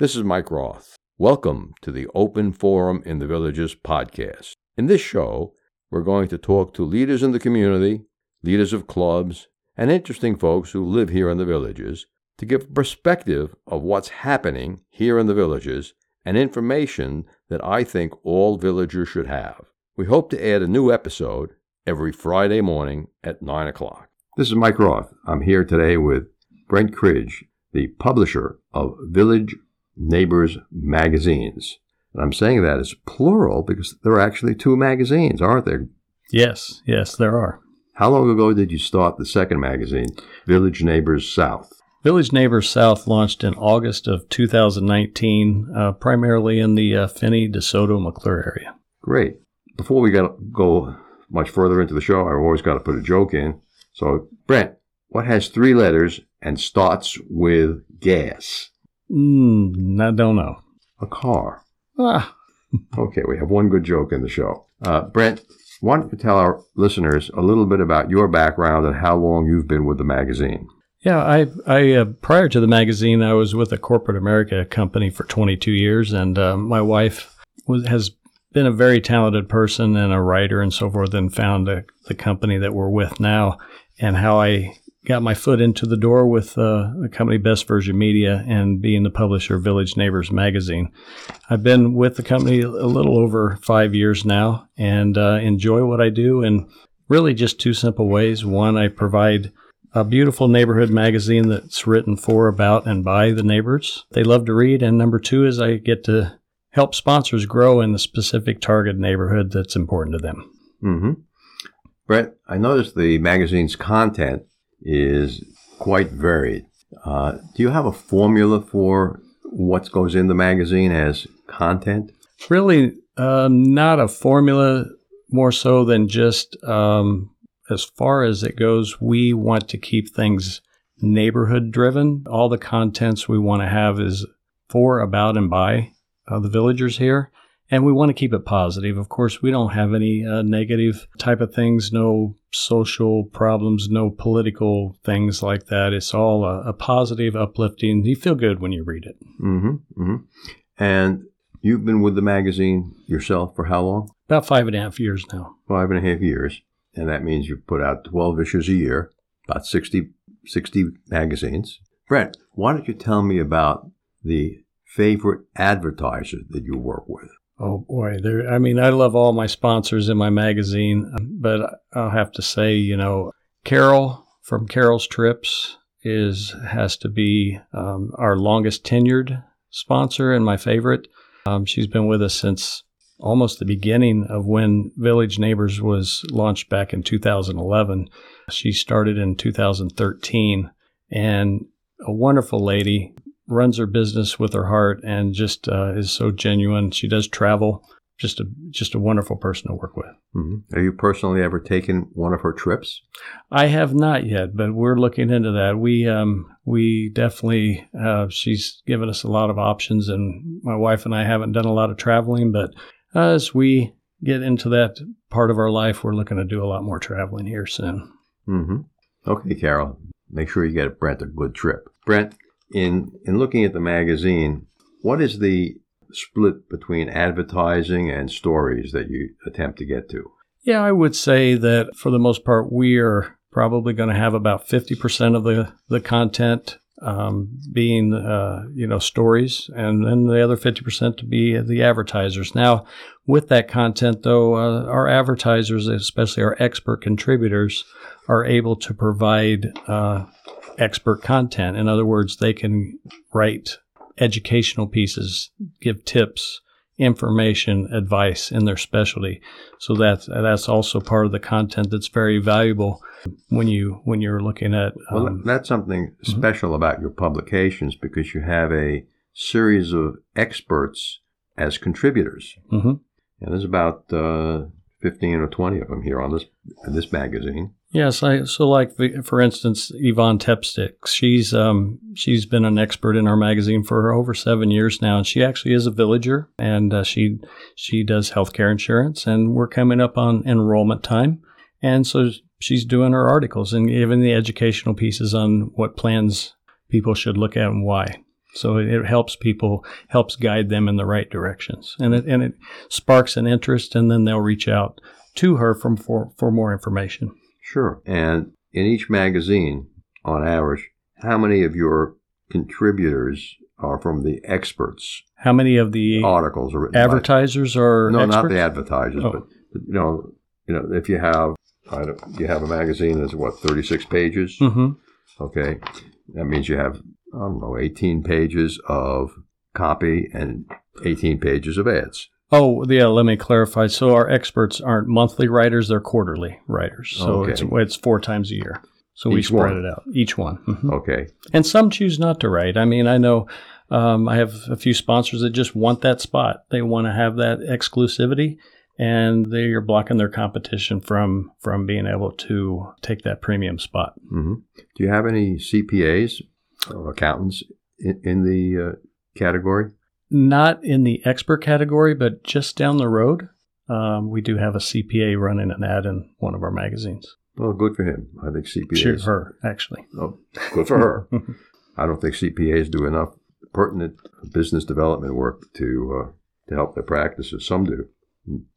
This is Mike Roth. Welcome to the Open Forum in the Villages podcast. In this show, we're going to talk to leaders in the community, leaders of clubs, and interesting folks who live here in the villages to give a perspective of what's happening here in the villages and information that I think all villagers should have. We hope to add a new episode every Friday morning at 9 o'clock. This is Mike Roth. I'm here today with Brent Cridge, the publisher of Village Neighbors magazines. And I'm saying that as plural because there are actually two magazines, aren't there? Yes, yes, there are. How long ago did you start the second magazine, Village Neighbors South? Village Neighbors South launched in August of 2019, uh, primarily in the uh, Fenney, DeSoto, McClure area. Great. Before we got go much further into the show, I've always got to put a joke in. So, Brent, what has three letters and starts with gas? Mm, I don't know. A car. Ah, Okay, we have one good joke in the show. Uh, Brent, why don't you tell our listeners a little bit about your background and how long you've been with the magazine? yeah. I, I uh, prior to the magazine, I was with a corporate America company for 22 years, and uh, my wife was has been a very talented person and a writer and so forth, and found the the company that we're with now, and how I got my foot into the door with uh, the company Best Version Media and being the publisher of Village Neighbors magazine. I've been with the company a little over five years now and uh, enjoy what I do in really just two simple ways. One, I provide a beautiful neighborhood magazine that's written for, about, and by the neighbors they love to read. And number two is I get to help sponsors grow in the specific target neighborhood that's important to them. Mm-hmm. Brent, I noticed the magazine's content is quite varied. Uh, do you have a formula for what goes in the magazine as content? Really, uh, not a formula more so than just um, as far as it goes, we want to keep things neighborhood driven. All the contents we want to have is for, about, and by uh, the villagers here. And we want to keep it positive. Of course, we don't have any uh, negative type of things, no social problems, no political things like that. It's all a, a positive, uplifting. You feel good when you read it. Mm-hmm. mm-hmm. And you've been with the magazine yourself for how long? About five and a half years now. Five and a half years. And that means you put out 12 issues a year, about 60, 60 magazines. Brent, why don't you tell me about the favorite advertiser that you work with? Oh boy, there. I mean, I love all my sponsors in my magazine, but I'll have to say, you know, Carol from Carol's Trips is has to be um, our longest tenured sponsor and my favorite. Um, she's been with us since almost the beginning of when Village Neighbors was launched back in 2011. She started in 2013, and a wonderful lady runs her business with her heart and just uh, is so genuine. She does travel. Just a just a wonderful person to work with. Mm-hmm. Have you personally ever taken one of her trips? I have not yet, but we're looking into that. We um, we definitely uh, she's given us a lot of options, and my wife and I haven't done a lot of traveling, but as we get into that part of our life, we're looking to do a lot more traveling here soon. Mm-hmm. Okay, Carol, make sure you get Brent a good trip. Brent, in in looking at the magazine, what is the split between advertising and stories that you attempt to get to? Yeah, I would say that for the most part, we are probably going to have about 50% of the, the content um, being, uh, you know, stories, and then the other 50% to be the advertisers. Now, with that content, though, uh, our advertisers, especially our expert contributors, are able to provide uh, expert content. In other words, they can write educational pieces, give tips, information, advice in their specialty. So that's that's also part of the content that's very valuable when you when you're looking at. Um, well, that's mm-hmm. something special mm-hmm. about your publications because you have a series of experts as contributors, mm-hmm. and there's about uh, fifteen or twenty of them here on this this magazine. Yes, I so like for instance Yvonne Tepstick. She's um she's been an expert in our magazine for over seven years now, and she actually is a villager, and uh, she she does healthcare insurance, and we're coming up on enrollment time, and so she's doing her articles and giving the educational pieces on what plans people should look at and why. So it, it helps people, helps guide them in the right directions, and it and it sparks an interest, and then they'll reach out to her from for for more information. Sure. And in each magazine, on average, how many of your contributors are from the experts? How many of the articles are written? by- advertisers are no, not the advertisers, Oh. but you know, you know, if you have, you have a magazine that's what thirty six pages. hmm Okay, that means you have I don't know eighteen pages of copy and eighteen pages of ads. Oh, yeah. Let me clarify. So our experts aren't monthly writers; they're quarterly writers. So Okay. it's it's four times a year. So we spread one. it out, each one. Mhm. Okay, And some choose not to write. I mean, I know um, I have a few sponsors that just want that spot. They want to have that exclusivity, and they are blocking their competition from from being able to take that premium spot. hmm Do you have any CPAs, or accountants in, in the uh, category? Not in the expert category, but just down the road, um, we do have a CPA running an ad in one of our magazines. Well, good for him. I think CPAs. Shoot her, actually. Oh, good for her. I don't think CPAs do enough pertinent business development work to uh, to help their practices. Some do,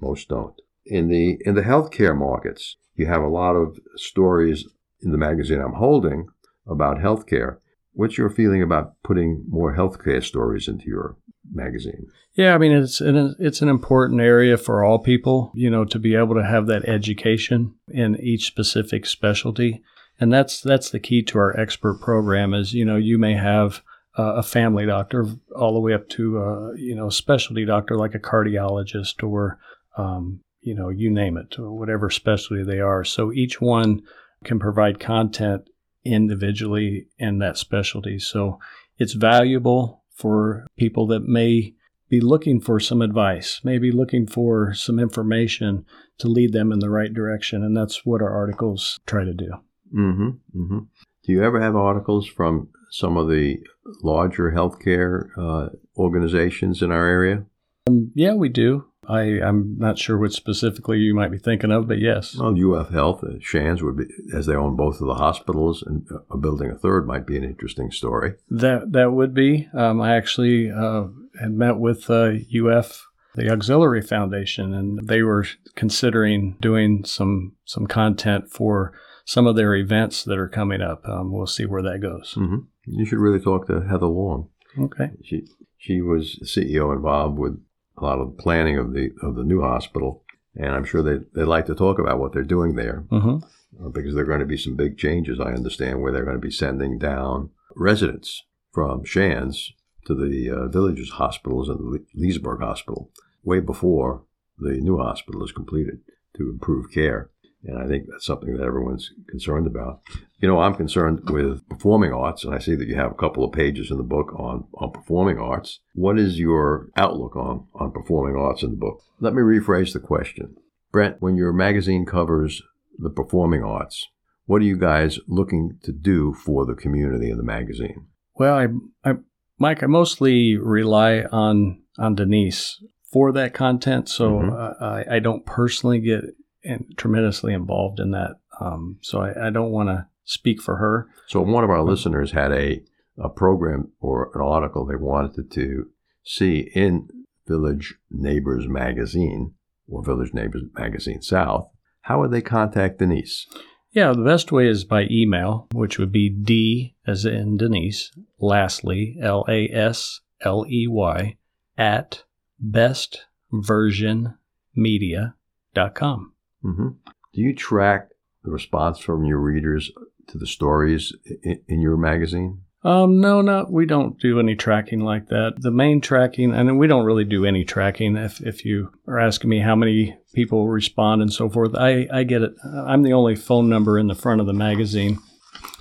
most don't. In the in the healthcare markets, you have a lot of stories in the magazine I'm holding about healthcare. What's your feeling about putting more healthcare stories into your magazine? Yeah, I mean it's an, it's an important area for all people, you know, to be able to have that education in each specific specialty, and that's that's the key to our expert program. Is you know you may have uh, a family doctor all the way up to uh, you know a specialty doctor like a cardiologist or um, you know you name it, whatever specialty they are. So each one can provide content individually in that specialty. So it's valuable for people that may be looking for some advice, maybe looking for some information to lead them in the right direction. And that's what our articles try to do. Mm-hmm. mm-hmm. Do you ever have articles from some of the larger healthcare uh, organizations in our area? Um, yeah, we do. I, I'm not sure what specifically you might be thinking of, but yes. Well, UF Health, uh, Shands would be, as they own both of the hospitals and uh, building a third might be an interesting story. That that would be. Um, I actually uh, had met with uh, UF, the Auxiliary Foundation, and they were considering doing some some content for some of their events that are coming up. Um, we'll see where that goes. hmm You should really talk to Heather Long. Okay. She she was CEO involved with a lot of the planning of the of the new hospital, and I'm sure they they like to talk about what they're doing there hmm uh, because there are going to be some big changes. I understand where they're going to be sending down residents from Shands to the uh, villages hospitals and the Leesburg Hospital way before the new hospital is completed to improve care. And I think that's something that everyone's concerned about. You know, I'm concerned with performing arts, and I see that you have a couple of pages in the book on, on performing arts. What is your outlook on, on performing arts in the book? Let me rephrase the question. Brent, when your magazine covers the performing arts, what are you guys looking to do for the community in the magazine? Well, I, I, Mike, I mostly rely on on Denise for that content, so Mhm. uh, I, I don't personally get in, tremendously involved in that. Um, so I, I don't want to speak for her. So one of our listeners had a, a program or an article they wanted to see in Village Neighbors Magazine or Village Neighbors Magazine South. How would they contact Denise? Yeah, the best way is by email, which would be D as in Denise, Lasley, L A S L E Y, at bestversionmedia.com. hmm Do you track the response from your readers to the stories in, in your magazine? Um, no, no, we don't do any tracking like that. The main tracking, and we don't really do any tracking. If if you are asking me how many people respond and so forth, I I get it. I'm the only phone number in the front of the magazine,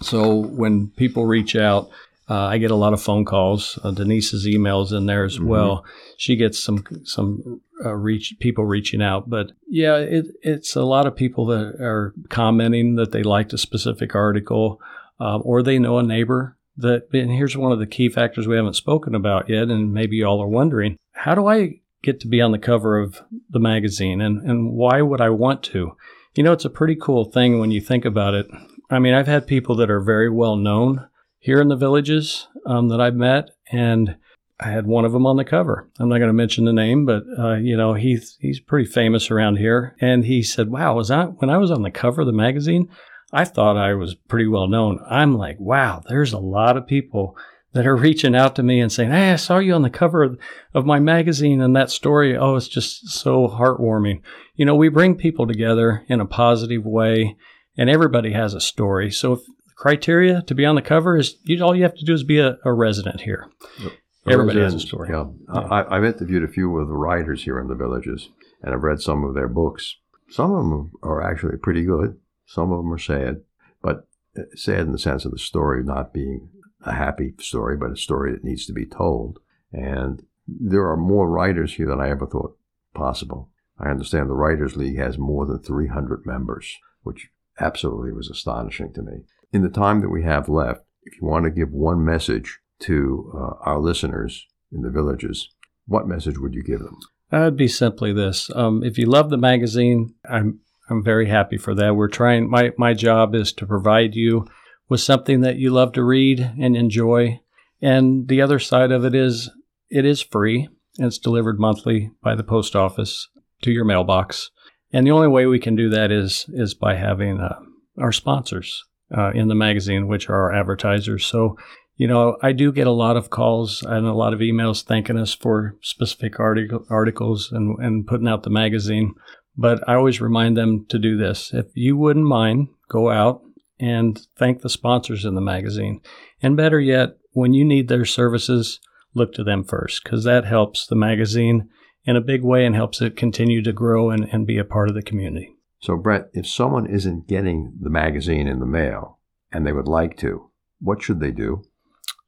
so when people reach out, uh, I get a lot of phone calls. Uh, Denise's emails in there as Mhm. well. She gets some some uh, reach people reaching out, but yeah, it, it's a lot of people that are commenting that they liked a specific article, uh, or they know a neighbor that. And here's one of the key factors we haven't spoken about yet, and maybe y'all are wondering: How do I get to be on the cover of the magazine, and and why would I want to? You know, it's a pretty cool thing when you think about it. I mean, I've had people that are very well known here in the villages um, that I've met, and I had one of them on the cover. I'm not going to mention the name, but uh, you know he's he's pretty famous around here. And he said, "Wow, was I when I was on the cover of the magazine? I thought I was pretty well known. I'm like, wow, there's a lot of people that are reaching out to me and saying, Hey, I saw you on the cover of, of my magazine and that story. Oh, it's just so heartwarming. You know, we bring people together in a positive way and everybody has a story. So if criteria to be on the cover is you, all you have to do is be a, a resident here. Yep. Everybody has a story. Yeah. yeah. I, have interviewed a few of the writers here in the villages and I've read some of their books. Some of them are actually pretty good. Some of them are sad, but uh, sad in the sense of the story not being a happy story, but a story that needs to be told. And there are more writers here than I ever thought possible. I understand the Writers League has more than 300 members, which absolutely was astonishing to me. In the time that we have left, if you want to give one message to uh, our listeners in the villages, what message would you give them? That would be simply this. Um, if you love the magazine, I'm I'm very happy for that. We're trying. My my job is to provide you with something that you love to read and enjoy. And the other side of it is it is free and it's delivered monthly by the post office to your mailbox. And the only way we can do that is is by having uh, our sponsors uh, in the magazine, which are our advertisers. So, you know, I do get a lot of calls and a lot of emails thanking us for specific article, articles and, and putting out the magazine. But I always remind them to do this. If you wouldn't mind, go out and thank the sponsors in the magazine. And better yet, when you need their services, look to them first because that helps the magazine in a big way and helps it continue to grow and, and be a part of the community. So, Brett, if someone isn't getting the magazine in the mail and they would like to, what should they do?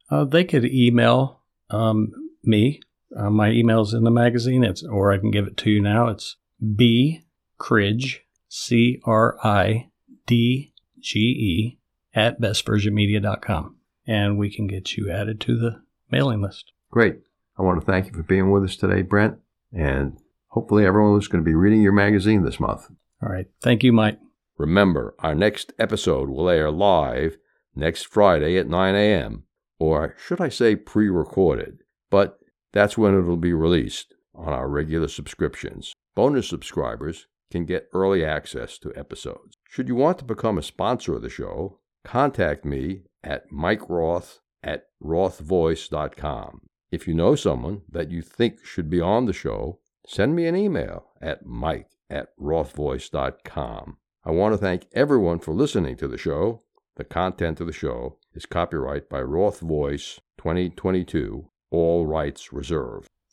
Uh, they could email um, me. Uh, my email's in the magazine, it's, or I can give it to you now. It's B Cridge, C R I D G-E, at bestversionmedia.com. And we can get you added to the mailing list. Great. I want to thank you for being with us today, Brent. And hopefully everyone is going to be reading your magazine this month. All right. Thank you, Mike. Remember, our next episode will air live next Friday at 9 a.m., or should I say pre recorded, but that's when it'll be released on our regular subscriptions. Bonus subscribers can get early access to episodes. Should you want to become a sponsor of the show, contact me at mikeroth at rothvoice.com. If you know someone that you think should be on the show, send me an email at mike at rothvoice.com. I want to thank everyone for listening to the show. The content of the show is copyright by Roth Voice 2022, all rights reserved.